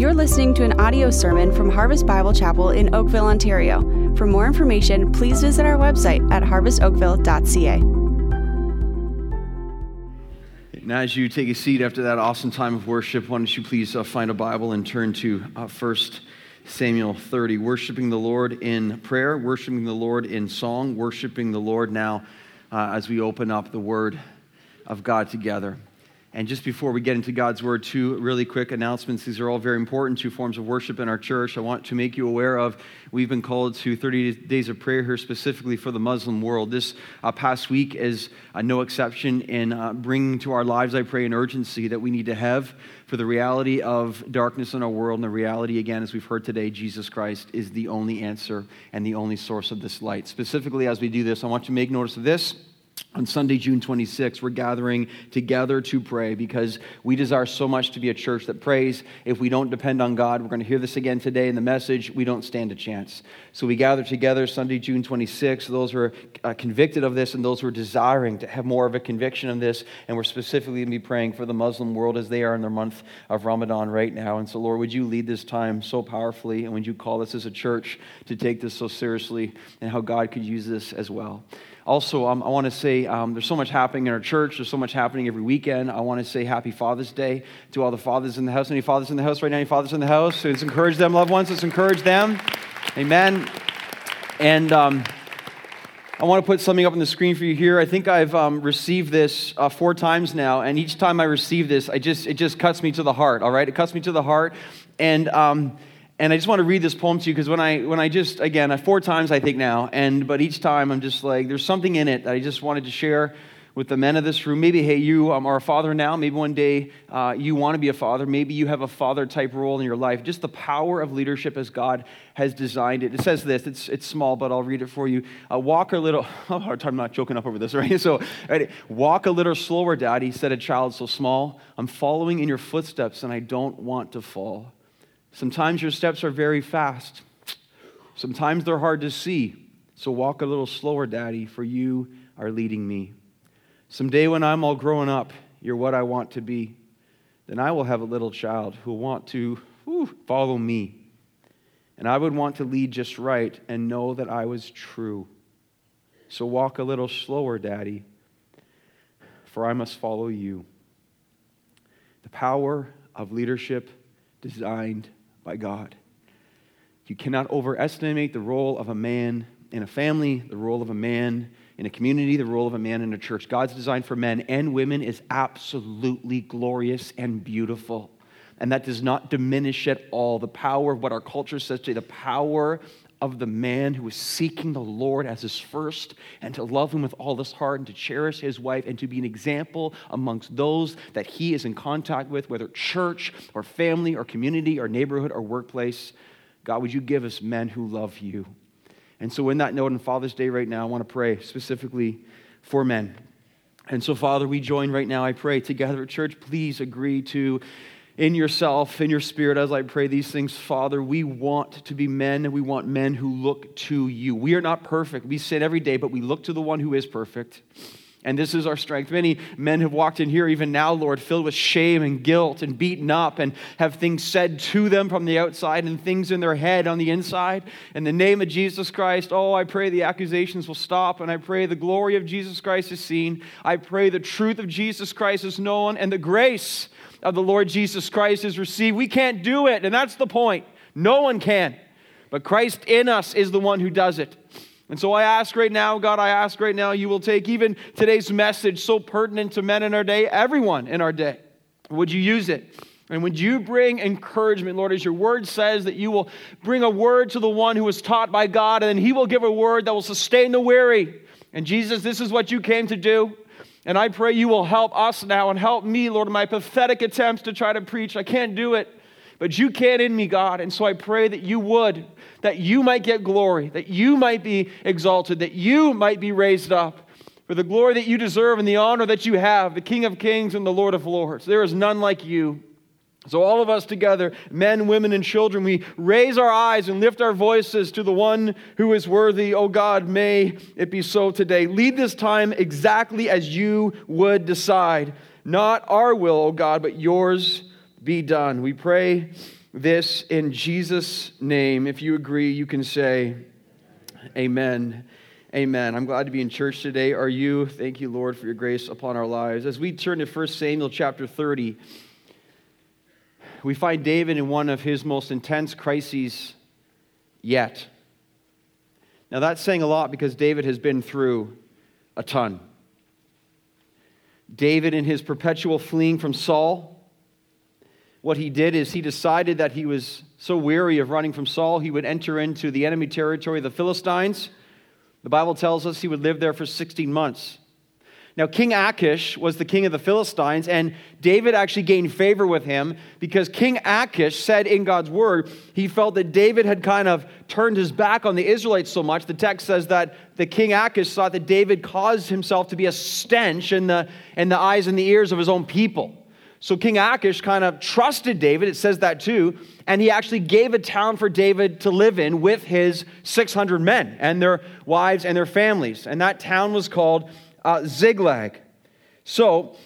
You're listening to an audio sermon from Harvest Bible Chapel in Oakville, Ontario. For more information, please visit our website at harvestoakville.ca. Now, as you take a seat after that awesome time of worship, why don't you please uh, find a Bible and turn to uh, 1 Samuel 30, worshiping the Lord in prayer, worshiping the Lord in song, worshiping the Lord now uh, as we open up the Word of God together. And just before we get into God's Word, two really quick announcements. These are all very important, two forms of worship in our church. I want to make you aware of we've been called to 30 days of prayer here specifically for the Muslim world. This uh, past week is uh, no exception in uh, bringing to our lives, I pray, an urgency that we need to have for the reality of darkness in our world. And the reality, again, as we've heard today, Jesus Christ is the only answer and the only source of this light. Specifically, as we do this, I want you to make notice of this on Sunday, June 26th, we're gathering together to pray because we desire so much to be a church that prays. If we don't depend on God, we're going to hear this again today in the message, we don't stand a chance. So we gather together Sunday, June 26th. Those who are uh, convicted of this and those who are desiring to have more of a conviction of this. And we're specifically going to be praying for the Muslim world as they are in their month of Ramadan right now. And so, Lord, would you lead this time so powerfully? And would you call us as a church to take this so seriously and how God could use this as well? Also, um, I want to say um, there's so much happening in our church. There's so much happening every weekend. I want to say Happy Father's Day to all the fathers in the house. Any fathers in the house right now? Any fathers in the house? Let's encourage them, loved ones. Let's encourage them. Amen. And um, I want to put something up on the screen for you here. I think I've um, received this uh, four times now, and each time I receive this, I just it just cuts me to the heart. All right, it cuts me to the heart, and um, and I just want to read this poem to you because when I when I just again four times I think now, and but each time I'm just like there's something in it that I just wanted to share with the men of this room. Maybe hey you um, are a father now. Maybe one day uh, you want to be a father. Maybe you have a father type role in your life. Just the power of leadership as God has designed it. It says this. It's it's small, but I'll read it for you. Uh, walk a little. Oh, hard time not choking up over this, right? So right, walk a little slower, Daddy," said a child so small. I'm following in your footsteps, and I don't want to fall. Sometimes your steps are very fast. Sometimes they're hard to see. So walk a little slower, Daddy, for you are leading me. Someday when I'm all grown up, you're what I want to be. Then I will have a little child who will want to whew, follow me. And I would want to lead just right and know that I was true. So walk a little slower, Daddy, for I must follow you. The power of leadership designed by God. You cannot overestimate the role of a man in a family, the role of a man in a community, the role of a man in a church. God's design for men and women is absolutely glorious and beautiful. And that does not diminish at all the power of what our culture says today, the power of the man who is seeking the Lord as his first and to love him with all his heart and to cherish his wife and to be an example amongst those that he is in contact with, whether church or family or community or neighborhood or workplace. God, would you give us men who love you? And so, in that note, on Father's Day right now, I want to pray specifically for men. And so, Father, we join right now, I pray, together at church. Please agree to in yourself, in your spirit, as I pray these things, Father, we want to be men and we want men who look to you. We are not perfect. We sin every day, but we look to the one who is perfect. And this is our strength. Many men have walked in here, even now, Lord, filled with shame and guilt and beaten up and have things said to them from the outside and things in their head on the inside. In the name of Jesus Christ, oh, I pray the accusations will stop and I pray the glory of Jesus Christ is seen. I pray the truth of Jesus Christ is known and the grace of the Lord Jesus Christ is received. We can't do it, and that's the point. No one can. But Christ in us is the one who does it. And so I ask right now, God, I ask right now, you will take even today's message so pertinent to men in our day, everyone in our day. Would you use it? And would you bring encouragement, Lord, as your word says that you will bring a word to the one who was taught by God, and then he will give a word that will sustain the weary. And Jesus, this is what you came to do. And I pray you will help us now and help me, Lord, in my pathetic attempts to try to preach. I can't do it, but you can in me, God. And so I pray that you would, that you might get glory, that you might be exalted, that you might be raised up for the glory that you deserve and the honor that you have, the King of kings and the Lord of lords. There is none like you. So, all of us together, men, women, and children, we raise our eyes and lift our voices to the one who is worthy. Oh God, may it be so today. Lead this time exactly as you would decide. Not our will, oh God, but yours be done. We pray this in Jesus' name. If you agree, you can say, Amen. Amen. I'm glad to be in church today. Are you? Thank you, Lord, for your grace upon our lives. As we turn to 1 Samuel chapter 30, we find David in one of his most intense crises yet. Now, that's saying a lot because David has been through a ton. David, in his perpetual fleeing from Saul, what he did is he decided that he was so weary of running from Saul, he would enter into the enemy territory of the Philistines. The Bible tells us he would live there for 16 months. Now, King Achish was the king of the Philistines, and David actually gained favor with him because King Achish said in God's word, he felt that David had kind of turned his back on the Israelites so much. The text says that the King Achish thought that David caused himself to be a stench in the, in the eyes and the ears of his own people. So King Achish kind of trusted David, it says that too, and he actually gave a town for David to live in with his 600 men and their wives and their families. And that town was called uh, Ziklag. So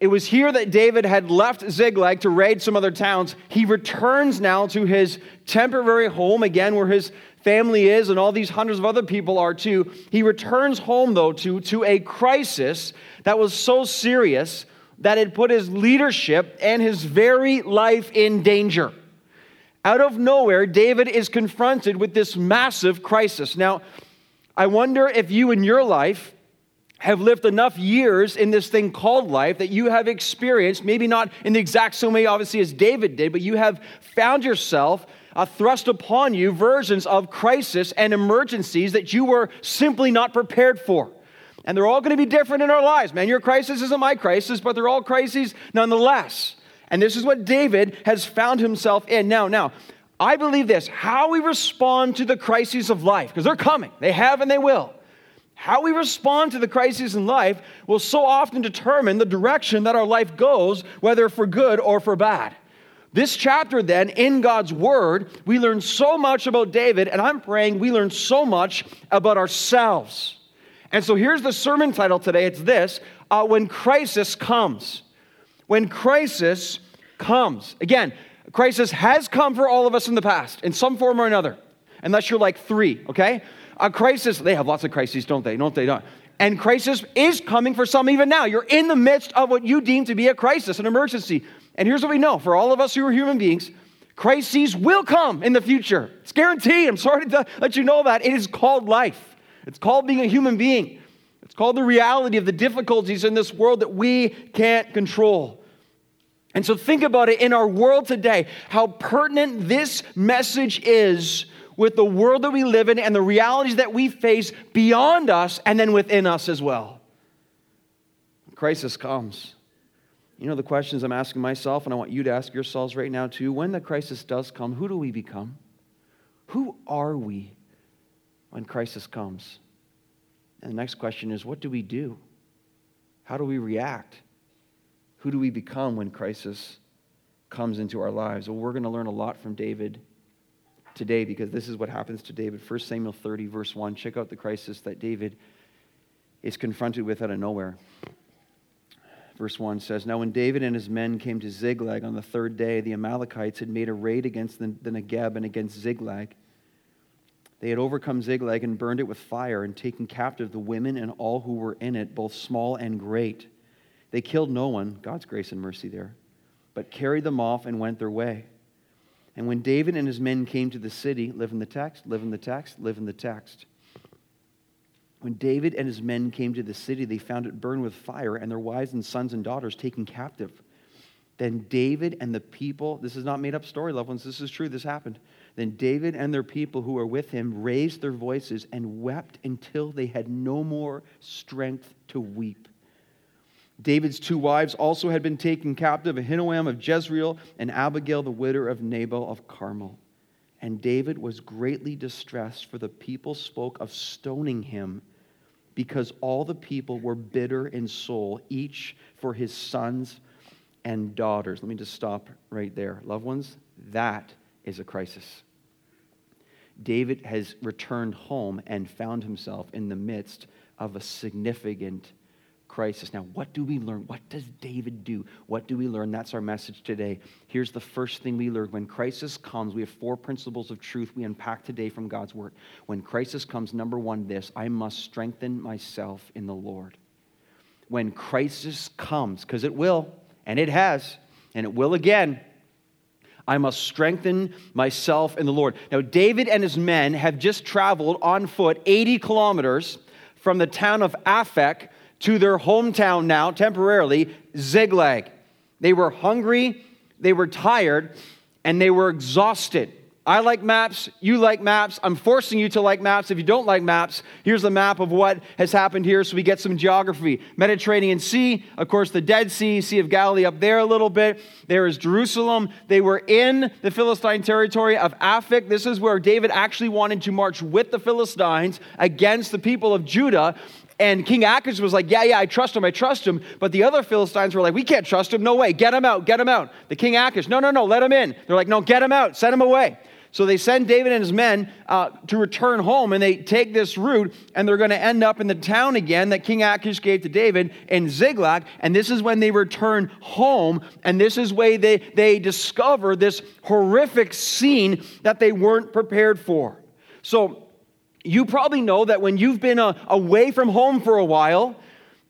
it was here that David had left Ziklag to raid some other towns. He returns now to his temporary home, again, where his family is and all these hundreds of other people are too. He returns home, though, to, to a crisis that was so serious that it put his leadership and his very life in danger. Out of nowhere, David is confronted with this massive crisis. Now, I wonder if you in your life have lived enough years in this thing called life that you have experienced, maybe not in the exact same way, obviously, as David did, but you have found yourself uh, thrust upon you versions of crisis and emergencies that you were simply not prepared for. And they're all going to be different in our lives, man. Your crisis isn't my crisis, but they're all crises nonetheless. And this is what David has found himself in. Now, now, I believe this how we respond to the crises of life, because they're coming, they have and they will how we respond to the crises in life will so often determine the direction that our life goes, whether for good or for bad. This chapter, then, in God's Word, we learn so much about David, and I'm praying we learn so much about ourselves. And so here's the sermon title today it's this uh, When Crisis Comes. When Crisis Comes. Again, crisis has come for all of us in the past, in some form or another, unless you're like three, okay? A crisis, they have lots of crises, don't they? Don't they? Don't. And crisis is coming for some even now. You're in the midst of what you deem to be a crisis, an emergency. And here's what we know for all of us who are human beings, crises will come in the future. It's guaranteed. I'm sorry to let you know that. It is called life, it's called being a human being. It's called the reality of the difficulties in this world that we can't control. And so think about it in our world today, how pertinent this message is with the world that we live in and the realities that we face beyond us and then within us as well. crisis comes. You know the questions I'm asking myself, and I want you to ask yourselves right now too. When the crisis does come, who do we become? Who are we when crisis comes? And the next question is what do we do? How do we react? Who do we become when crisis comes into our lives? Well, we're going to learn a lot from David today because this is what happens to David. 1 Samuel 30, verse 1. Check out the crisis that David is confronted with out of nowhere. Verse 1 says Now, when David and his men came to Ziklag on the third day, the Amalekites had made a raid against the, the and against Ziklag. They had overcome Ziklag and burned it with fire and taken captive the women and all who were in it, both small and great. They killed no one, God's grace and mercy there, but carried them off and went their way. And when David and his men came to the city, live in the text, live in the text, live in the text. When David and his men came to the city, they found it burned with fire and their wives and sons and daughters taken captive. Then David and the people, this is not made up story, loved ones, this is true, this happened. Then David and their people who were with him raised their voices and wept until they had no more strength to weep. David's two wives also had been taken captive Ahinoam of Jezreel and Abigail, the widow of Nabal of Carmel. And David was greatly distressed, for the people spoke of stoning him because all the people were bitter in soul, each for his sons and daughters. Let me just stop right there. Loved ones, that is a crisis. David has returned home and found himself in the midst of a significant crisis. Now, what do we learn? What does David do? What do we learn? That's our message today. Here's the first thing we learn. When crisis comes, we have four principles of truth we unpack today from God's word. When crisis comes, number one, this I must strengthen myself in the Lord. When crisis comes, because it will, and it has, and it will again, I must strengthen myself in the Lord. Now, David and his men have just traveled on foot 80 kilometers from the town of Aphek to their hometown now, temporarily, Ziklag. They were hungry, they were tired, and they were exhausted. I like maps. You like maps. I'm forcing you to like maps. If you don't like maps, here's a map of what has happened here so we get some geography. Mediterranean Sea, of course, the Dead Sea, Sea of Galilee up there a little bit. There is Jerusalem. They were in the Philistine territory of Aphek. This is where David actually wanted to march with the Philistines against the people of Judah. And King Achish was like, Yeah, yeah, I trust him, I trust him. But the other Philistines were like, We can't trust him. No way. Get him out, get him out. The King Achish, No, no, no, let him in. They're like, No, get him out, send him away. So they send David and his men uh, to return home, and they take this route, and they're going to end up in the town again that King Achish gave to David in Ziklag. And this is when they return home, and this is where they, they discover this horrific scene that they weren't prepared for. So you probably know that when you've been uh, away from home for a while,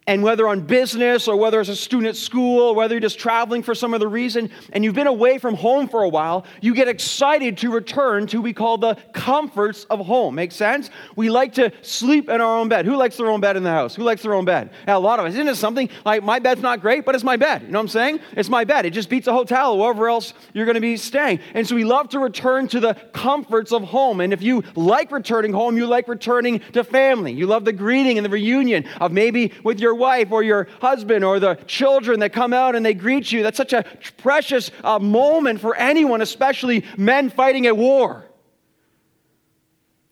and whether on business or whether as a student at school, whether you're just traveling for some other reason, and you've been away from home for a while, you get excited to return to what we call the comforts of home. Make sense? We like to sleep in our own bed. Who likes their own bed in the house? Who likes their own bed? A lot of us. Isn't it something like my bed's not great, but it's my bed? You know what I'm saying? It's my bed. It just beats a hotel or wherever else you're going to be staying. And so we love to return to the comforts of home. And if you like returning home, you like returning to family. You love the greeting and the reunion of maybe with your your wife or your husband or the children that come out and they greet you. That's such a precious uh, moment for anyone, especially men fighting at war.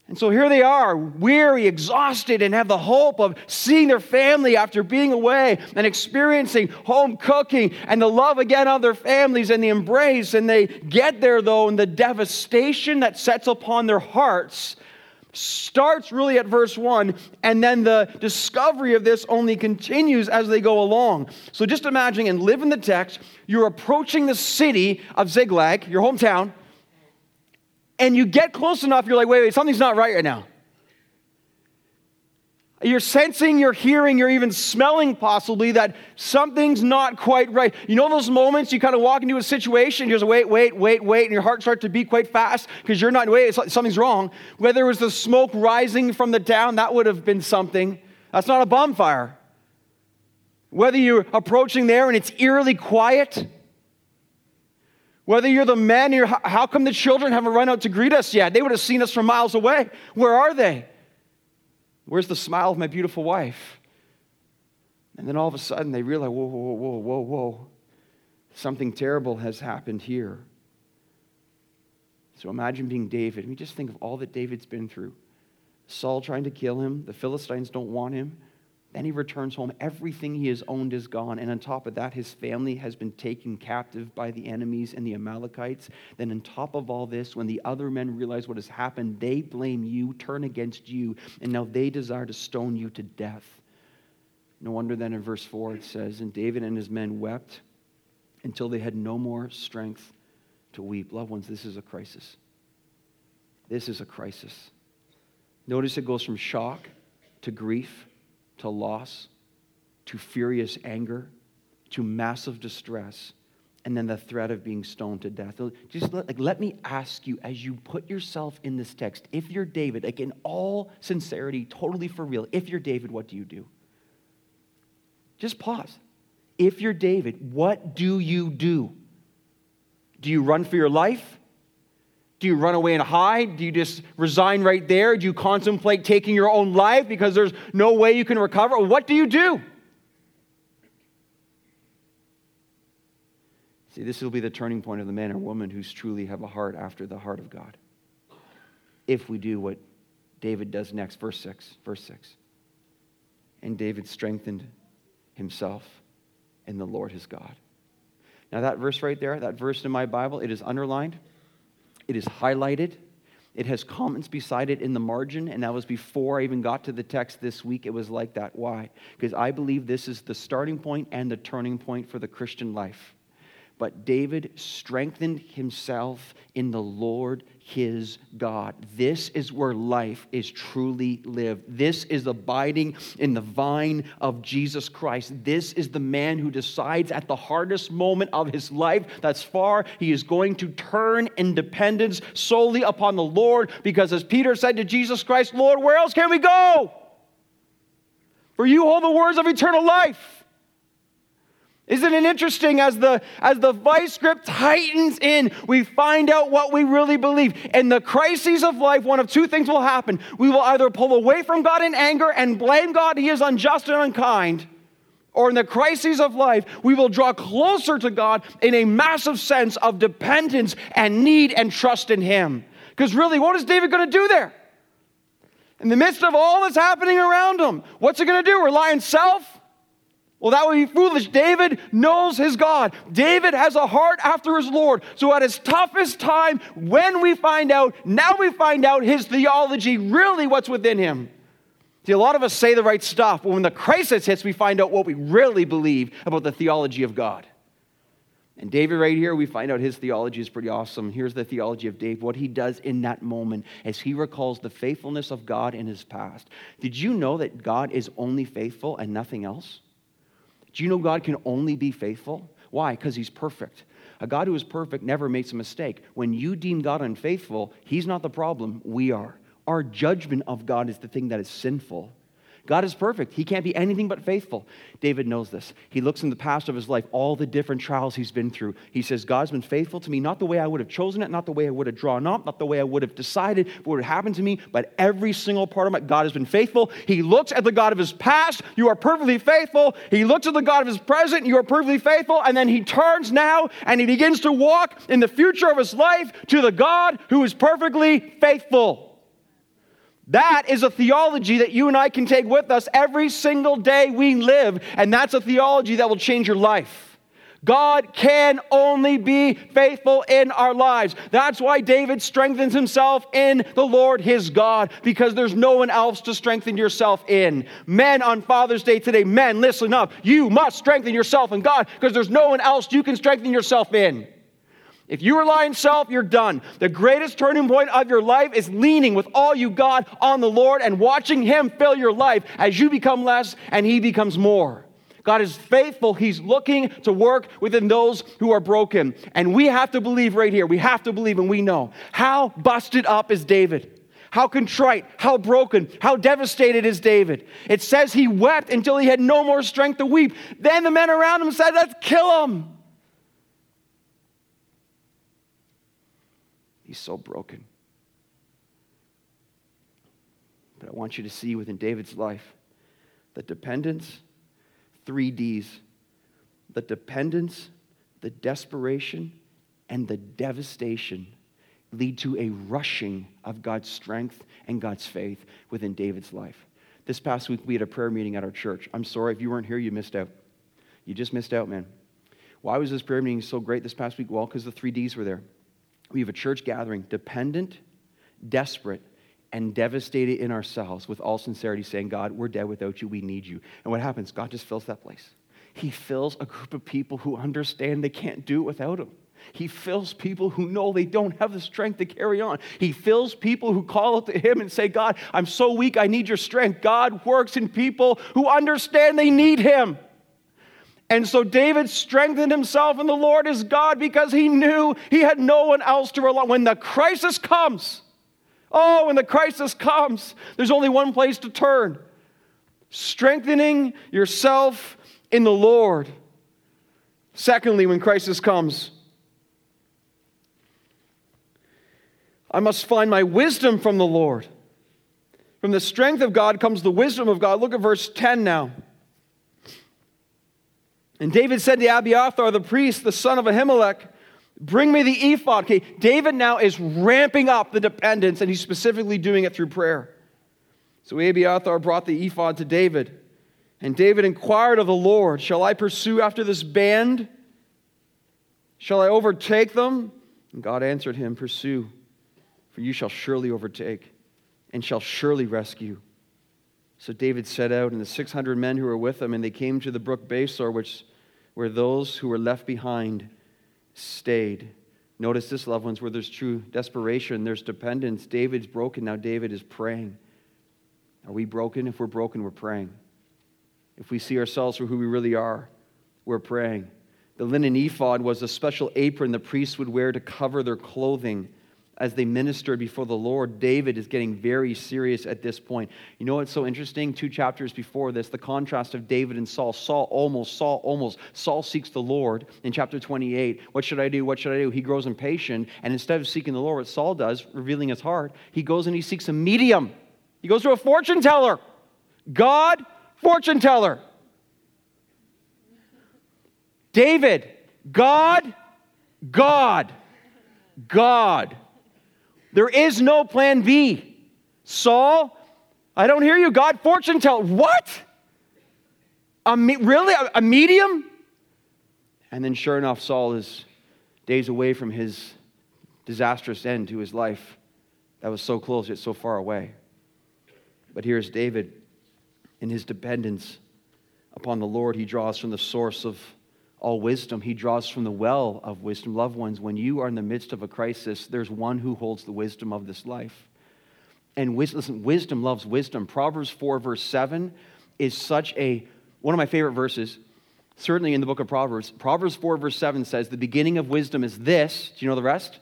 And so here they are, weary, exhausted, and have the hope of seeing their family after being away and experiencing home cooking and the love again of their families and the embrace. And they get there, though, and the devastation that sets upon their hearts starts really at verse 1, and then the discovery of this only continues as they go along. So just imagine and live in the text, you're approaching the city of Ziklag, your hometown, and you get close enough, you're like, wait, wait, something's not right right now. You're sensing, you're hearing, you're even smelling possibly that something's not quite right. You know those moments you kind of walk into a situation, you're just wait, wait, wait, wait, and your heart starts to beat quite fast because you're not, wait, something's wrong. Whether it was the smoke rising from the town, that would have been something. That's not a bonfire. Whether you're approaching there and it's eerily quiet, whether you're the men, you're, how come the children haven't run out to greet us yet? They would have seen us from miles away. Where are they? Where's the smile of my beautiful wife? And then all of a sudden they realize, whoa, whoa, whoa, whoa, whoa. Something terrible has happened here. So imagine being David. I mean, just think of all that David's been through. Saul trying to kill him, the Philistines don't want him. Then he returns home. Everything he has owned is gone. And on top of that, his family has been taken captive by the enemies and the Amalekites. Then, on top of all this, when the other men realize what has happened, they blame you, turn against you, and now they desire to stone you to death. No wonder then in verse 4 it says, And David and his men wept until they had no more strength to weep. Loved ones, this is a crisis. This is a crisis. Notice it goes from shock to grief to loss, to furious anger, to massive distress, and then the threat of being stoned to death. Just let, like, let me ask you, as you put yourself in this text, if you're David, like in all sincerity, totally for real, if you're David, what do you do? Just pause. If you're David, what do you do? Do you run for your life? Do you run away and hide? Do you just resign right there? Do you contemplate taking your own life because there's no way you can recover? What do you do? See, this will be the turning point of the man or woman who's truly have a heart after the heart of God. If we do what David does next, verse 6, verse 6. And David strengthened himself in the Lord his God. Now, that verse right there, that verse in my Bible, it is underlined. It is highlighted. It has comments beside it in the margin, and that was before I even got to the text this week. It was like that. Why? Because I believe this is the starting point and the turning point for the Christian life. But David strengthened himself in the Lord his God. This is where life is truly lived. This is abiding in the vine of Jesus Christ. This is the man who decides at the hardest moment of his life that's far, he is going to turn independence solely upon the Lord because, as Peter said to Jesus Christ, Lord, where else can we go? For you hold the words of eternal life. Isn't it interesting as the, as the vice grip tightens in, we find out what we really believe. In the crises of life, one of two things will happen. We will either pull away from God in anger and blame God, He is unjust and unkind, or in the crises of life, we will draw closer to God in a massive sense of dependence and need and trust in Him. Because really, what is David going to do there? In the midst of all that's happening around him, what's he going to do? Rely on self? Well, that would be foolish. David knows his God. David has a heart after his Lord. So, at his toughest time, when we find out, now we find out his theology, really what's within him. See, a lot of us say the right stuff, but when the crisis hits, we find out what we really believe about the theology of God. And David, right here, we find out his theology is pretty awesome. Here's the theology of David, what he does in that moment as he recalls the faithfulness of God in his past. Did you know that God is only faithful and nothing else? Do you know God can only be faithful? Why? Because he's perfect. A God who is perfect never makes a mistake. When you deem God unfaithful, he's not the problem, we are. Our judgment of God is the thing that is sinful. God is perfect. He can't be anything but faithful. David knows this. He looks in the past of his life, all the different trials he's been through. He says, God's been faithful to me, not the way I would have chosen it, not the way I would have drawn up, not the way I would have decided what would happen to me, but every single part of it, God has been faithful. He looks at the God of his past, you are perfectly faithful. He looks at the God of his present, you are perfectly faithful. And then he turns now and he begins to walk in the future of his life to the God who is perfectly faithful. That is a theology that you and I can take with us every single day we live, and that's a theology that will change your life. God can only be faithful in our lives. That's why David strengthens himself in the Lord his God, because there's no one else to strengthen yourself in. Men on Father's Day today, men, listen up. You must strengthen yourself in God, because there's no one else you can strengthen yourself in. If you rely on self, you're done. The greatest turning point of your life is leaning with all you got on the Lord and watching Him fill your life as you become less and He becomes more. God is faithful. He's looking to work within those who are broken. And we have to believe right here. We have to believe, and we know. How busted up is David? How contrite, how broken, how devastated is David? It says he wept until he had no more strength to weep. Then the men around him said, Let's kill him. He's so broken. But I want you to see within David's life the dependence, three D's the dependence, the desperation, and the devastation lead to a rushing of God's strength and God's faith within David's life. This past week, we had a prayer meeting at our church. I'm sorry if you weren't here, you missed out. You just missed out, man. Why was this prayer meeting so great this past week? Well, because the three D's were there we have a church gathering, dependent, desperate, and devastated in ourselves with all sincerity, saying, God, we're dead without you. We need you. And what happens? God just fills that place. He fills a group of people who understand they can't do it without Him. He fills people who know they don't have the strength to carry on. He fills people who call out to Him and say, God, I'm so weak, I need your strength. God works in people who understand they need Him. And so David strengthened himself in the Lord his God because he knew he had no one else to rely on. When the crisis comes, oh, when the crisis comes, there's only one place to turn strengthening yourself in the Lord. Secondly, when crisis comes, I must find my wisdom from the Lord. From the strength of God comes the wisdom of God. Look at verse 10 now. And David said to Abiathar, the priest, the son of Ahimelech, Bring me the ephod. Okay, David now is ramping up the dependence, and he's specifically doing it through prayer. So Abiathar brought the ephod to David. And David inquired of the Lord, Shall I pursue after this band? Shall I overtake them? And God answered him, Pursue, for you shall surely overtake and shall surely rescue. So David set out, and the 600 men who were with him, and they came to the brook Besor, which, where those who were left behind stayed. Notice this, loved ones, where there's true desperation, there's dependence. David's broken, now David is praying. Are we broken? If we're broken, we're praying. If we see ourselves for who we really are, we're praying. The linen ephod was a special apron the priests would wear to cover their clothing as they ministered before the Lord, David is getting very serious at this point. You know what's so interesting? Two chapters before this, the contrast of David and Saul. Saul almost, Saul almost. Saul seeks the Lord in chapter 28. What should I do? What should I do? He grows impatient, and instead of seeking the Lord, what Saul does, revealing his heart, he goes and he seeks a medium. He goes to a fortune teller. God, fortune teller. David, God, God, God. There is no plan B. Saul, I don't hear you. God, fortune tell. What? A me- really? A, a medium? And then, sure enough, Saul is days away from his disastrous end to his life that was so close yet so far away. But here's David in his dependence upon the Lord. He draws from the source of all wisdom. He draws from the well of wisdom. Loved ones, when you are in the midst of a crisis, there's one who holds the wisdom of this life. And listen, wisdom loves wisdom. Proverbs 4, verse 7 is such a, one of my favorite verses, certainly in the book of Proverbs. Proverbs 4, verse 7 says, The beginning of wisdom is this. Do you know the rest?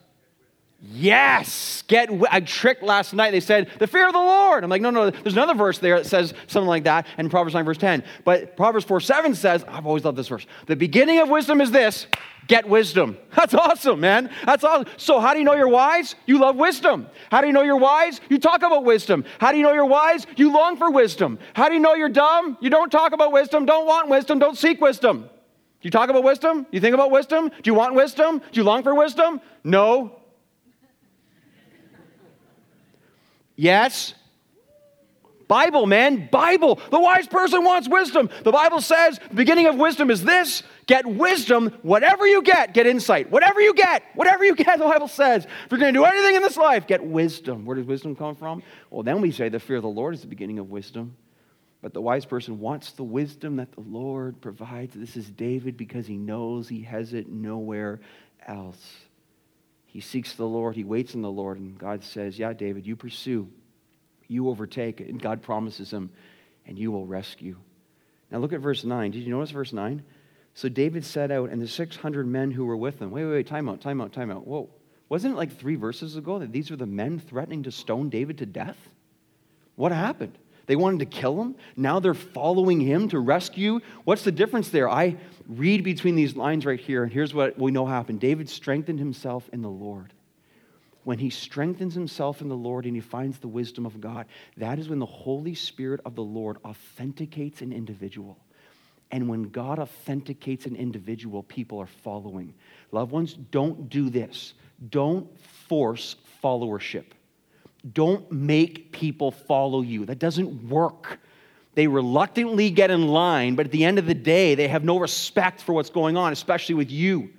Yes, get I tricked last night. They said the fear of the Lord. I'm like, no, no. There's another verse there that says something like that, in Proverbs 9 verse 10. But Proverbs 4 7 says, I've always loved this verse. The beginning of wisdom is this: get wisdom. That's awesome, man. That's awesome. So how do you know you're wise? You love wisdom. How do you know you're wise? You talk about wisdom. How do you know you're wise? You long for wisdom. How do you know you're dumb? You don't talk about wisdom. Don't want wisdom. Don't seek wisdom. Do you talk about wisdom? Do You think about wisdom? Do you want wisdom? Do you long for wisdom? No. Yes? Bible, man, Bible. The wise person wants wisdom. The Bible says the beginning of wisdom is this get wisdom. Whatever you get, get insight. Whatever you get, whatever you get, the Bible says. If you're going to do anything in this life, get wisdom. Where does wisdom come from? Well, then we say the fear of the Lord is the beginning of wisdom. But the wise person wants the wisdom that the Lord provides. This is David because he knows he has it nowhere else. He seeks the Lord, he waits on the Lord, and God says, Yeah, David, you pursue, you overtake, and God promises him, and you will rescue. Now look at verse 9. Did you notice verse 9? So David set out, and the 600 men who were with him. Wait, wait, wait, time out, time out, time out. Whoa. Wasn't it like three verses ago that these were the men threatening to stone David to death? What happened? They wanted to kill him. Now they're following him to rescue. What's the difference there? I read between these lines right here, and here's what we know happened David strengthened himself in the Lord. When he strengthens himself in the Lord and he finds the wisdom of God, that is when the Holy Spirit of the Lord authenticates an individual. And when God authenticates an individual, people are following. Loved ones, don't do this. Don't force followership. Don't make people follow you. That doesn't work. They reluctantly get in line, but at the end of the day, they have no respect for what's going on, especially with you.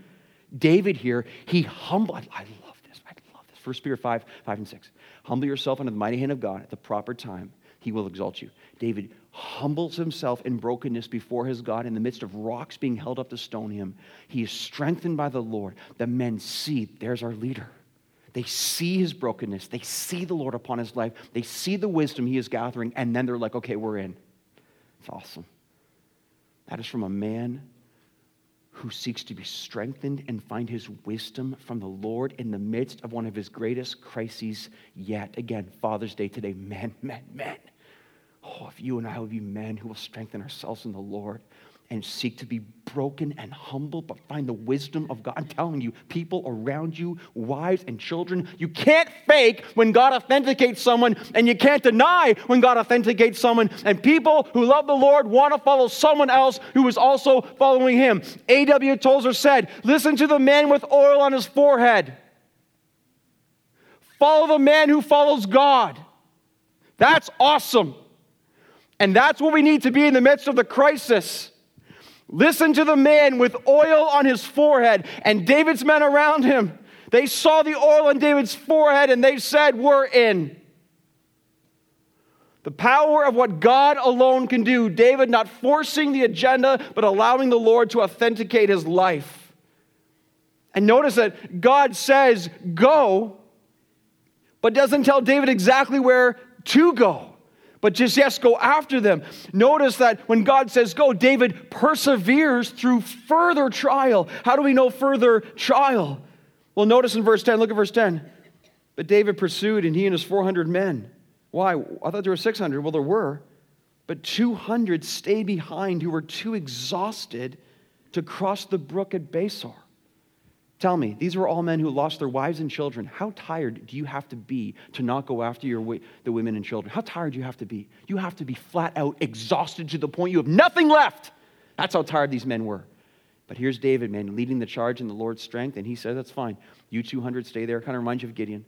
David here, he humbled. I love this. I love this. First Peter 5, 5 and 6. Humble yourself under the mighty hand of God at the proper time. He will exalt you. David humbles himself in brokenness before his God in the midst of rocks being held up to stone him. He is strengthened by the Lord. The men see, there's our leader. They see his brokenness. They see the Lord upon his life. They see the wisdom he is gathering, and then they're like, okay, we're in. It's awesome. That is from a man who seeks to be strengthened and find his wisdom from the Lord in the midst of one of his greatest crises yet. Again, Father's Day today, men, men, men. Oh, if you and I will be men who will strengthen ourselves in the Lord and seek to be broken and humble, but find the wisdom of God. I'm telling you, people around you, wives and children, you can't fake when God authenticates someone, and you can't deny when God authenticates someone. And people who love the Lord want to follow someone else who is also following him. A.W. Tozer said, Listen to the man with oil on his forehead. Follow the man who follows God. That's awesome. And that's what we need to be in the midst of the crisis. Listen to the man with oil on his forehead and David's men around him. They saw the oil on David's forehead and they said, We're in. The power of what God alone can do. David not forcing the agenda, but allowing the Lord to authenticate his life. And notice that God says, Go, but doesn't tell David exactly where to go but just yes, go after them. Notice that when God says go, David perseveres through further trial. How do we know further trial? Well, notice in verse 10, look at verse 10. But David pursued, and he and his 400 men. Why? I thought there were 600. Well, there were. But 200 stayed behind who were too exhausted to cross the brook at Besor. Tell me, these were all men who lost their wives and children. How tired do you have to be to not go after your, the women and children? How tired do you have to be? You have to be flat out exhausted to the point you have nothing left. That's how tired these men were. But here's David, man, leading the charge in the Lord's strength, and he says, That's fine. You 200 stay there. Kind of reminds you of Gideon.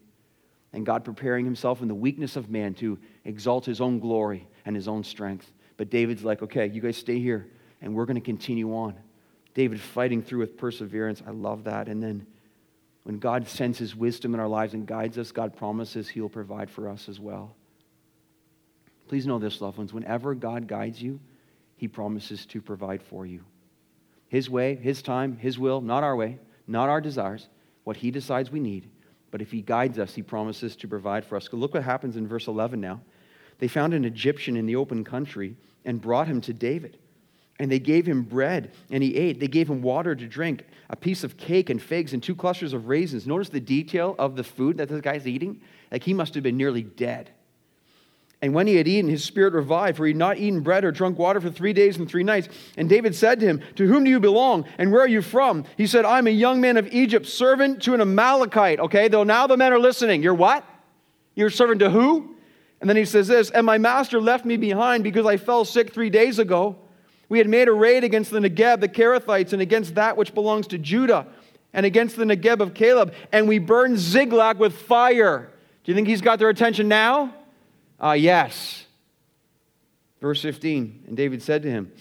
And God preparing himself in the weakness of man to exalt his own glory and his own strength. But David's like, Okay, you guys stay here, and we're going to continue on. David fighting through with perseverance. I love that. And then when God sends his wisdom in our lives and guides us, God promises he'll provide for us as well. Please know this, loved ones. Whenever God guides you, he promises to provide for you. His way, his time, his will, not our way, not our desires, what he decides we need. But if he guides us, he promises to provide for us. Look what happens in verse 11 now. They found an Egyptian in the open country and brought him to David. And they gave him bread, and he ate. They gave him water to drink, a piece of cake and figs, and two clusters of raisins. Notice the detail of the food that this guy's eating. Like he must have been nearly dead. And when he had eaten, his spirit revived, for he had not eaten bread or drunk water for three days and three nights. And David said to him, To whom do you belong, and where are you from? He said, I'm a young man of Egypt, servant to an Amalekite. Okay, though now the men are listening. You're what? You're servant to who? And then he says this, And my master left me behind because I fell sick three days ago. We had made a raid against the Negeb, the Kerethites, and against that which belongs to Judah, and against the Negeb of Caleb, and we burned Ziklag with fire. Do you think he's got their attention now? Ah, uh, yes. Verse 15, and David said to him,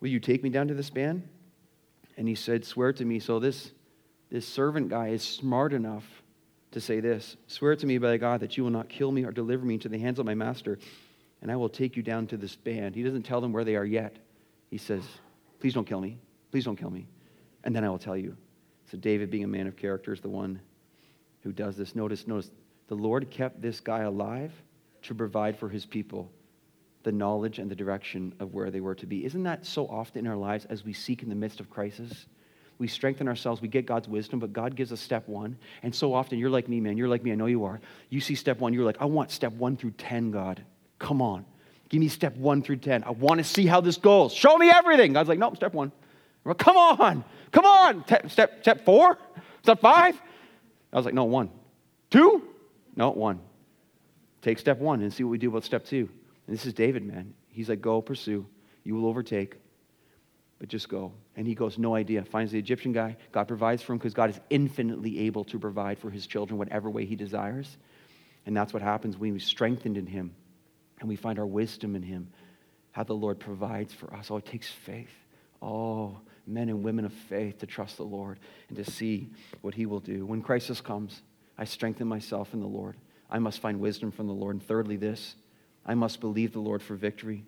Will you take me down to this band? And he said, Swear to me. So this, this servant guy is smart enough to say this Swear to me by God that you will not kill me or deliver me into the hands of my master, and I will take you down to this band. He doesn't tell them where they are yet. He says, Please don't kill me. Please don't kill me. And then I will tell you. So David, being a man of character, is the one who does this. Notice, notice, the Lord kept this guy alive to provide for his people the knowledge and the direction of where they were to be. Isn't that so often in our lives as we seek in the midst of crisis? We strengthen ourselves, we get God's wisdom, but God gives us step one. And so often, you're like me, man. You're like me. I know you are. You see step one, you're like, I want step one through 10, God. Come on. Give me step one through 10. I want to see how this goes. Show me everything. God's like, no, step one. Like, come on. Come on. Step, step four? Step five? I was like, no, one. Two? No, one. Take step one and see what we do about step two. And this is David, man. He's like, go, pursue. You will overtake, but just go. And he goes, no idea. Finds the Egyptian guy. God provides for him because God is infinitely able to provide for his children whatever way he desires. And that's what happens when we strengthened in him and we find our wisdom in Him, how the Lord provides for us. Oh, it takes faith. Oh, men and women of faith to trust the Lord and to see what He will do. When crisis comes, I strengthen myself in the Lord. I must find wisdom from the Lord. And thirdly, this I must believe the Lord for victory.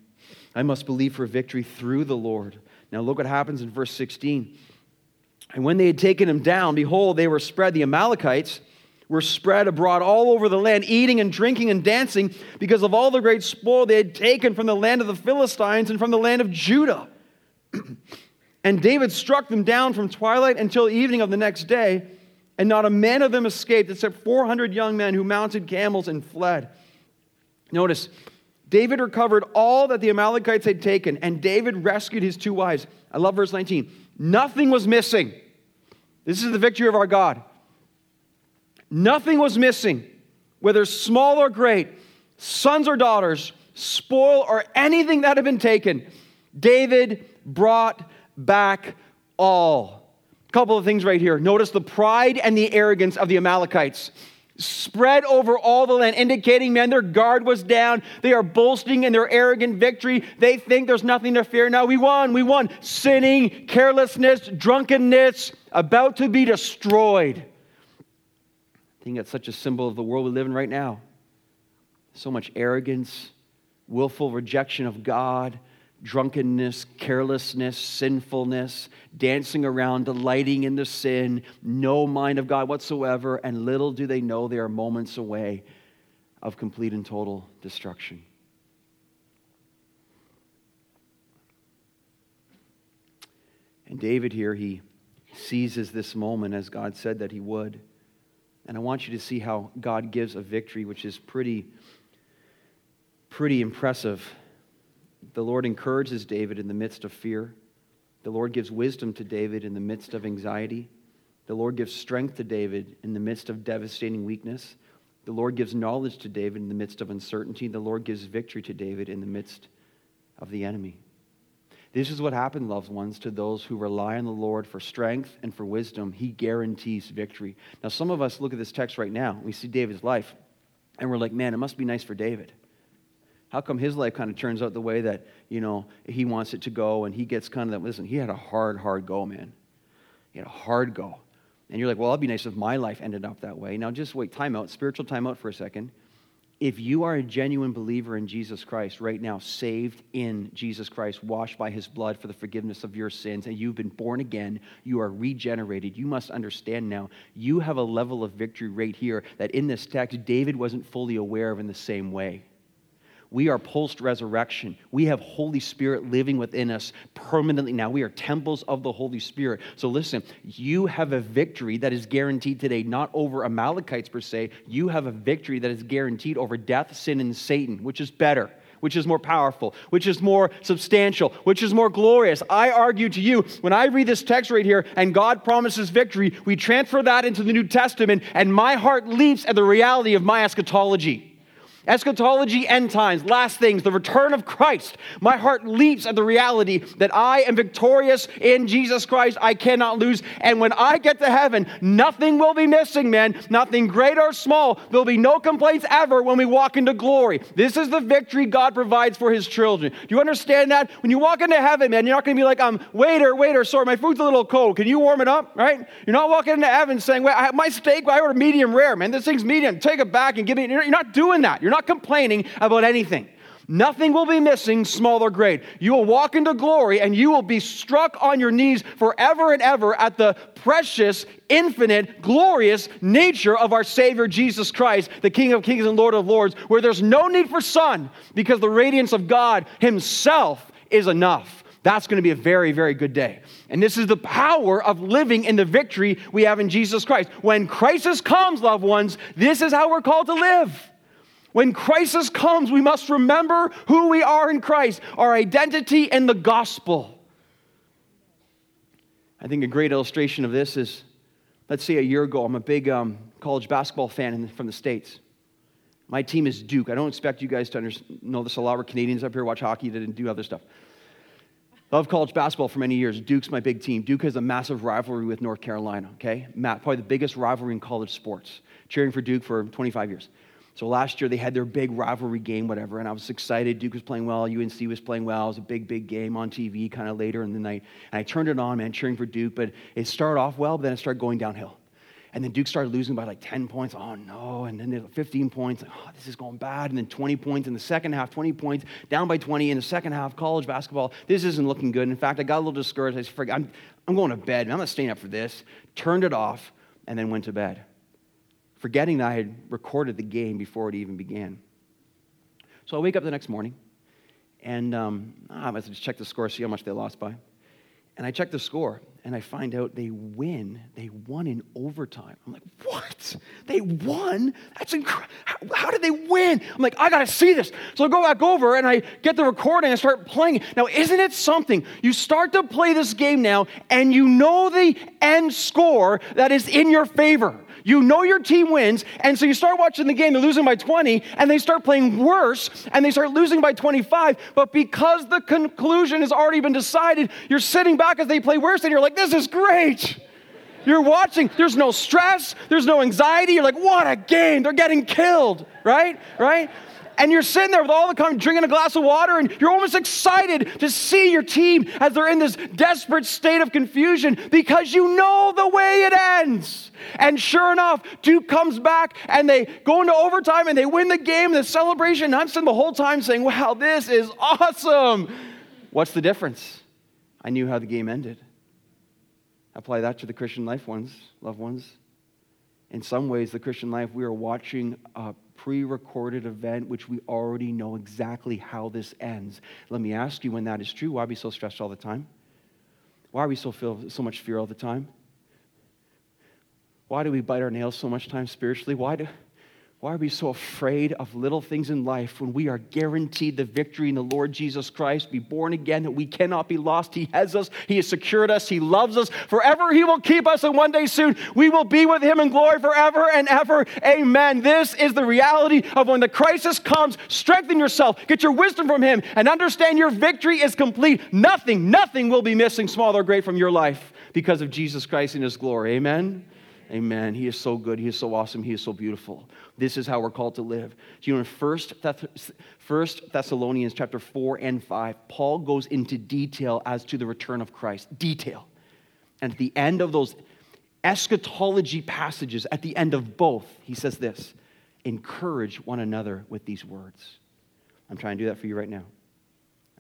I must believe for victory through the Lord. Now, look what happens in verse 16. And when they had taken him down, behold, they were spread, the Amalekites were spread abroad all over the land, eating and drinking and dancing because of all the great spoil they had taken from the land of the Philistines and from the land of Judah. and David struck them down from twilight until evening of the next day, and not a man of them escaped except 400 young men who mounted camels and fled. Notice, David recovered all that the Amalekites had taken, and David rescued his two wives. I love verse 19. Nothing was missing. This is the victory of our God. Nothing was missing, whether small or great, sons or daughters, spoil or anything that had been taken. David brought back all. A couple of things right here. Notice the pride and the arrogance of the Amalekites spread over all the land, indicating, man, their guard was down. They are boasting in their arrogant victory. They think there's nothing to fear. Now we won, we won. Sinning, carelessness, drunkenness, about to be destroyed. I think that's such a symbol of the world we live in right now. So much arrogance, willful rejection of God, drunkenness, carelessness, sinfulness, dancing around, delighting in the sin, no mind of God whatsoever, and little do they know they are moments away of complete and total destruction. And David here, he seizes this moment as God said that he would. And I want you to see how God gives a victory, which is pretty, pretty impressive. The Lord encourages David in the midst of fear. The Lord gives wisdom to David in the midst of anxiety. The Lord gives strength to David in the midst of devastating weakness. The Lord gives knowledge to David in the midst of uncertainty. The Lord gives victory to David in the midst of the enemy. This is what happened, loved ones, to those who rely on the Lord for strength and for wisdom. He guarantees victory. Now, some of us look at this text right now. We see David's life, and we're like, man, it must be nice for David. How come his life kind of turns out the way that, you know, he wants it to go and he gets kind of that? Listen, he had a hard, hard go, man. He had a hard go. And you're like, well, it'd be nice if my life ended up that way. Now, just wait, time out, spiritual time out for a second if you are a genuine believer in Jesus Christ right now, saved in Jesus Christ, washed by his blood for the forgiveness of your sins, and you've been born again, you are regenerated, you must understand now you have a level of victory right here that in this text, David wasn't fully aware of in the same way. We are post resurrection. We have Holy Spirit living within us permanently now. We are temples of the Holy Spirit. So listen, you have a victory that is guaranteed today, not over Amalekites per se. You have a victory that is guaranteed over death, sin, and Satan, which is better which is more powerful, which is more substantial, which is more glorious. I argue to you, when I read this text right here and God promises victory, we transfer that into the New Testament, and my heart leaps at the reality of my eschatology. Eschatology, end times, last things, the return of Christ. My heart leaps at the reality that I am victorious in Jesus Christ. I cannot lose. And when I get to heaven, nothing will be missing, man. Nothing great or small. There'll be no complaints ever when we walk into glory. This is the victory God provides for his children. Do you understand that? When you walk into heaven, man, you're not going to be like, um, waiter, waiter, sorry, my food's a little cold. Can you warm it up? Right? You're not walking into heaven saying, well, my steak, I ordered medium rare, man. This thing's medium. Take it back and give me. You're not doing that. You're not complaining about anything. Nothing will be missing, small or great. You will walk into glory and you will be struck on your knees forever and ever at the precious, infinite, glorious nature of our Savior Jesus Christ, the King of kings and Lord of lords, where there's no need for sun because the radiance of God Himself is enough. That's going to be a very, very good day. And this is the power of living in the victory we have in Jesus Christ. When crisis comes, loved ones, this is how we're called to live. When crisis comes, we must remember who we are in Christ, our identity in the gospel. I think a great illustration of this is let's say a year ago, I'm a big um, college basketball fan in, from the States. My team is Duke. I don't expect you guys to know this a lot. We're Canadians up here, watch hockey, did and do other stuff. Love college basketball for many years. Duke's my big team. Duke has a massive rivalry with North Carolina, okay? Matt, probably the biggest rivalry in college sports. Cheering for Duke for 25 years. So last year they had their big rivalry game, whatever, and I was excited. Duke was playing well, UNC was playing well. It was a big, big game on TV kind of later in the night. And I turned it on, man, cheering for Duke, but it started off well, but then it started going downhill. And then Duke started losing by like 10 points. Oh no. And then 15 points. Oh, this is going bad. And then 20 points in the second half, 20 points, down by 20 in the second half, college basketball. This isn't looking good. In fact, I got a little discouraged. I said, I'm, I'm going to bed. I'm not staying up for this. Turned it off and then went to bed forgetting that I had recorded the game before it even began. So I wake up the next morning, and um, I must just check the score, see how much they lost by. And I check the score, and I find out they win. They won in overtime. I'm like, what? They won? That's incredible. How, how, did they win? I'm like, I got to see this. So I go back over, and I get the recording and start playing. Now, isn't it something? You start to play this game now, and you know the end score that is in your favor. You know your team wins, and so you start watching the game, they're losing by 20, and they start playing worse, and they start losing by 25. But because the conclusion has already been decided, you're sitting back as they play worse, and you're like, this is great. You're watching, there's no stress, there's no anxiety. You're like, what a game, they're getting killed, right? Right? And you're sitting there with all the time drinking a glass of water, and you're almost excited to see your team as they're in this desperate state of confusion because you know the way it ends. And sure enough, Duke comes back and they go into overtime and they win the game, the celebration. And I'm sitting the whole time saying, wow, this is awesome. What's the difference? I knew how the game ended. Apply that to the Christian life ones, loved ones. In some ways, the Christian life, we are watching a pre recorded event which we already know exactly how this ends. Let me ask you when that is true, why are we so stressed all the time? Why are we so feel so much fear all the time? Why do we bite our nails so much time spiritually? Why do, why are we so afraid of little things in life when we are guaranteed the victory in the Lord Jesus Christ, be born again, that we cannot be lost? He has us, He has secured us, He loves us. Forever He will keep us, and one day soon we will be with Him in glory forever and ever. Amen. This is the reality of when the crisis comes. Strengthen yourself, get your wisdom from Him, and understand your victory is complete. Nothing, nothing will be missing, small or great, from your life because of Jesus Christ and His glory. Amen. Amen. He is so good. He is so awesome. He is so beautiful. This is how we're called to live. Do you know in First, Thessalonians chapter 4 and 5, Paul goes into detail as to the return of Christ. Detail. And at the end of those eschatology passages, at the end of both, he says this encourage one another with these words. I'm trying to do that for you right now.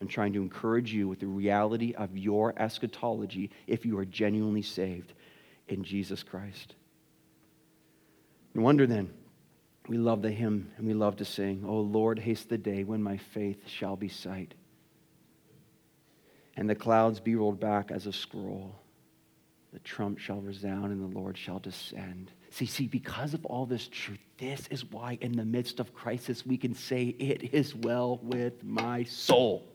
I'm trying to encourage you with the reality of your eschatology if you are genuinely saved in Jesus Christ. No wonder then we love the hymn and we love to sing, Oh Lord, haste the day when my faith shall be sight, and the clouds be rolled back as a scroll. The trump shall resound and the Lord shall descend. See, see, because of all this truth, this is why in the midst of crisis we can say, It is well with my soul.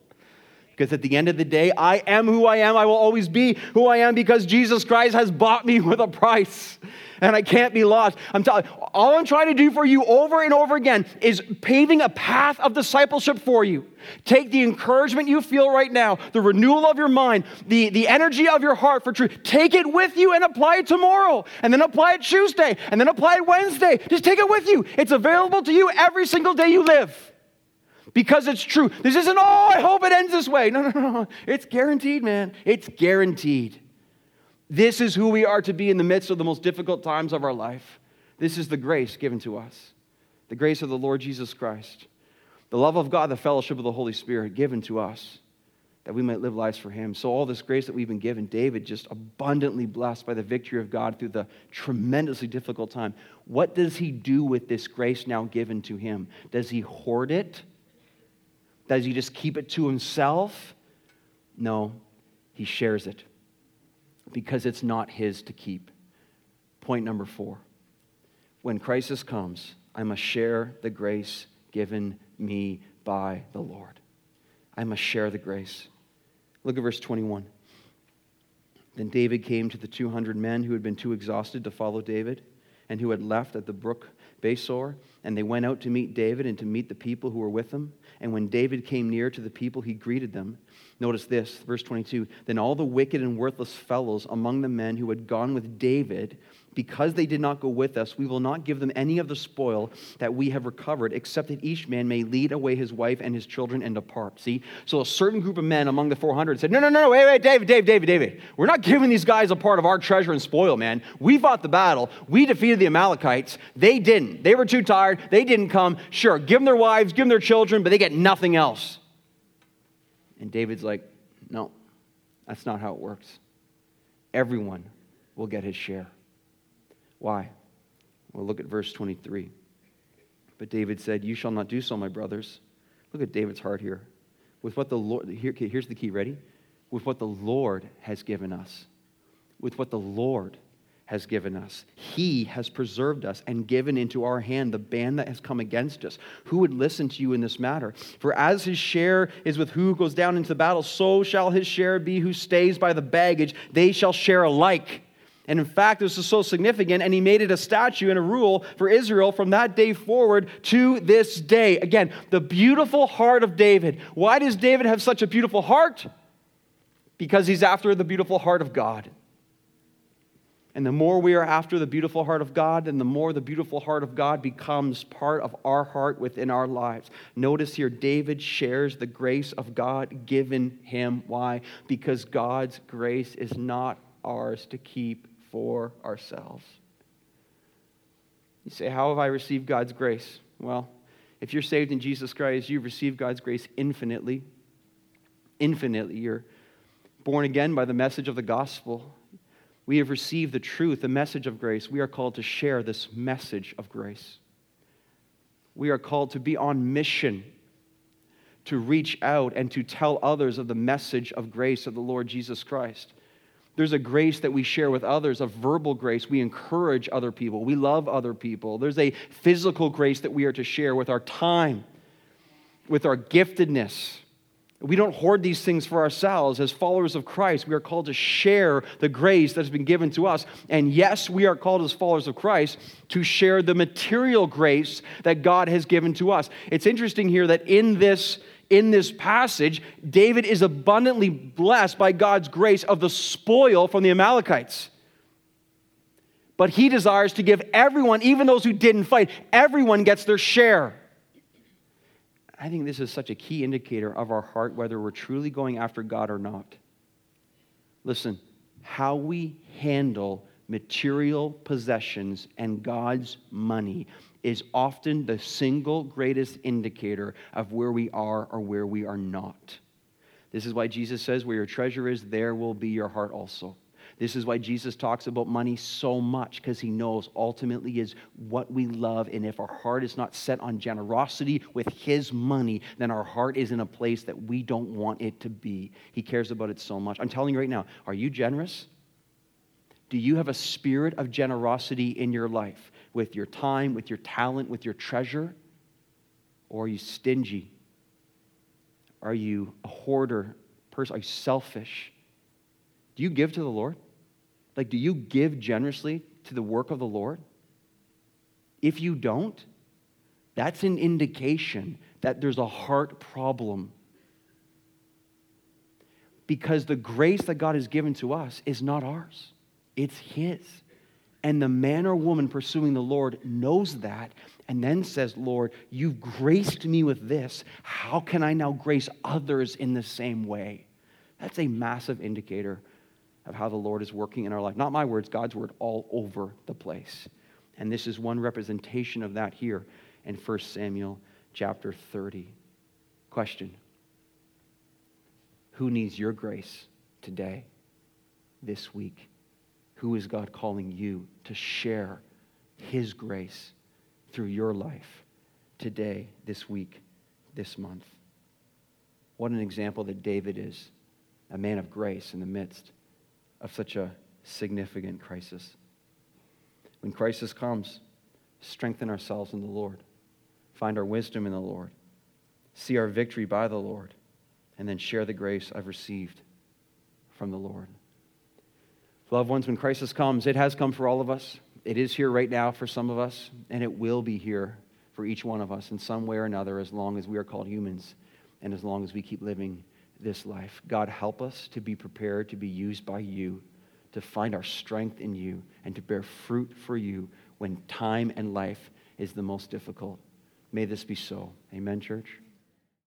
Because at the end of the day, I am who I am. I will always be who I am because Jesus Christ has bought me with a price. And I can't be lost. I'm telling all I'm trying to do for you over and over again is paving a path of discipleship for you. Take the encouragement you feel right now, the renewal of your mind, the, the energy of your heart for truth. Take it with you and apply it tomorrow. And then apply it Tuesday. And then apply it Wednesday. Just take it with you. It's available to you every single day you live because it's true. This isn't, oh, I hope it ends this way. No, no, no. It's guaranteed, man. It's guaranteed. This is who we are to be in the midst of the most difficult times of our life. This is the grace given to us the grace of the Lord Jesus Christ, the love of God, the fellowship of the Holy Spirit given to us that we might live lives for Him. So, all this grace that we've been given, David just abundantly blessed by the victory of God through the tremendously difficult time. What does he do with this grace now given to him? Does he hoard it? Does he just keep it to himself? No, he shares it because it's not his to keep. Point number four when crisis comes, I must share the grace given me by the Lord. I must share the grace. Look at verse 21. Then David came to the 200 men who had been too exhausted to follow David and who had left at the brook Besor, and they went out to meet David and to meet the people who were with him. And when David came near to the people, he greeted them. Notice this, verse 22. Then all the wicked and worthless fellows among the men who had gone with David, because they did not go with us, we will not give them any of the spoil that we have recovered, except that each man may lead away his wife and his children and depart. See? So a certain group of men among the 400 said, No, no, no, no, wait, wait, David, David, David, David. We're not giving these guys a part of our treasure and spoil, man. We fought the battle. We defeated the Amalekites. They didn't. They were too tired. They didn't come. Sure, give them their wives, give them their children, but they get nothing else. And David's like, no, that's not how it works. Everyone will get his share. Why? Well, look at verse 23. But David said, You shall not do so, my brothers. Look at David's heart here. With what the Lord, here, here's the key, ready? With what the Lord has given us. With what the Lord has given us. He has preserved us and given into our hand the band that has come against us. Who would listen to you in this matter? For as his share is with who goes down into the battle, so shall his share be who stays by the baggage. They shall share alike. And in fact, this is so significant, and he made it a statute and a rule for Israel from that day forward to this day. Again, the beautiful heart of David. Why does David have such a beautiful heart? Because he's after the beautiful heart of God. And the more we are after the beautiful heart of God, and the more the beautiful heart of God becomes part of our heart within our lives. Notice here, David shares the grace of God given him. Why? Because God's grace is not ours to keep for ourselves. You say, How have I received God's grace? Well, if you're saved in Jesus Christ, you've received God's grace infinitely. Infinitely. You're born again by the message of the gospel. We have received the truth, the message of grace. We are called to share this message of grace. We are called to be on mission to reach out and to tell others of the message of grace of the Lord Jesus Christ. There's a grace that we share with others, a verbal grace. We encourage other people. We love other people. There's a physical grace that we are to share with our time, with our giftedness. We don't hoard these things for ourselves. As followers of Christ, we are called to share the grace that has been given to us. And yes, we are called as followers of Christ to share the material grace that God has given to us. It's interesting here that in this in this passage, David is abundantly blessed by God's grace of the spoil from the Amalekites. But he desires to give everyone, even those who didn't fight, everyone gets their share. I think this is such a key indicator of our heart, whether we're truly going after God or not. Listen, how we handle material possessions and God's money is often the single greatest indicator of where we are or where we are not. This is why Jesus says, Where your treasure is, there will be your heart also. This is why Jesus talks about money so much, because he knows ultimately is what we love. And if our heart is not set on generosity with his money, then our heart is in a place that we don't want it to be. He cares about it so much. I'm telling you right now, are you generous? Do you have a spirit of generosity in your life? With your time, with your talent, with your treasure? Or are you stingy? Are you a hoarder person? Are you selfish? Do you give to the Lord? Like, do you give generously to the work of the Lord? If you don't, that's an indication that there's a heart problem. Because the grace that God has given to us is not ours, it's His. And the man or woman pursuing the Lord knows that and then says, Lord, you've graced me with this. How can I now grace others in the same way? That's a massive indicator of how the Lord is working in our life. Not my words, God's word all over the place. And this is one representation of that here in 1 Samuel chapter 30. Question Who needs your grace today, this week? Who is God calling you to share His grace through your life today, this week, this month? What an example that David is, a man of grace in the midst of such a significant crisis. When crisis comes, strengthen ourselves in the Lord, find our wisdom in the Lord, see our victory by the Lord, and then share the grace I've received from the Lord. Loved ones, when crisis comes, it has come for all of us. It is here right now for some of us, and it will be here for each one of us in some way or another as long as we are called humans and as long as we keep living this life. God, help us to be prepared to be used by you, to find our strength in you, and to bear fruit for you when time and life is the most difficult. May this be so. Amen, church.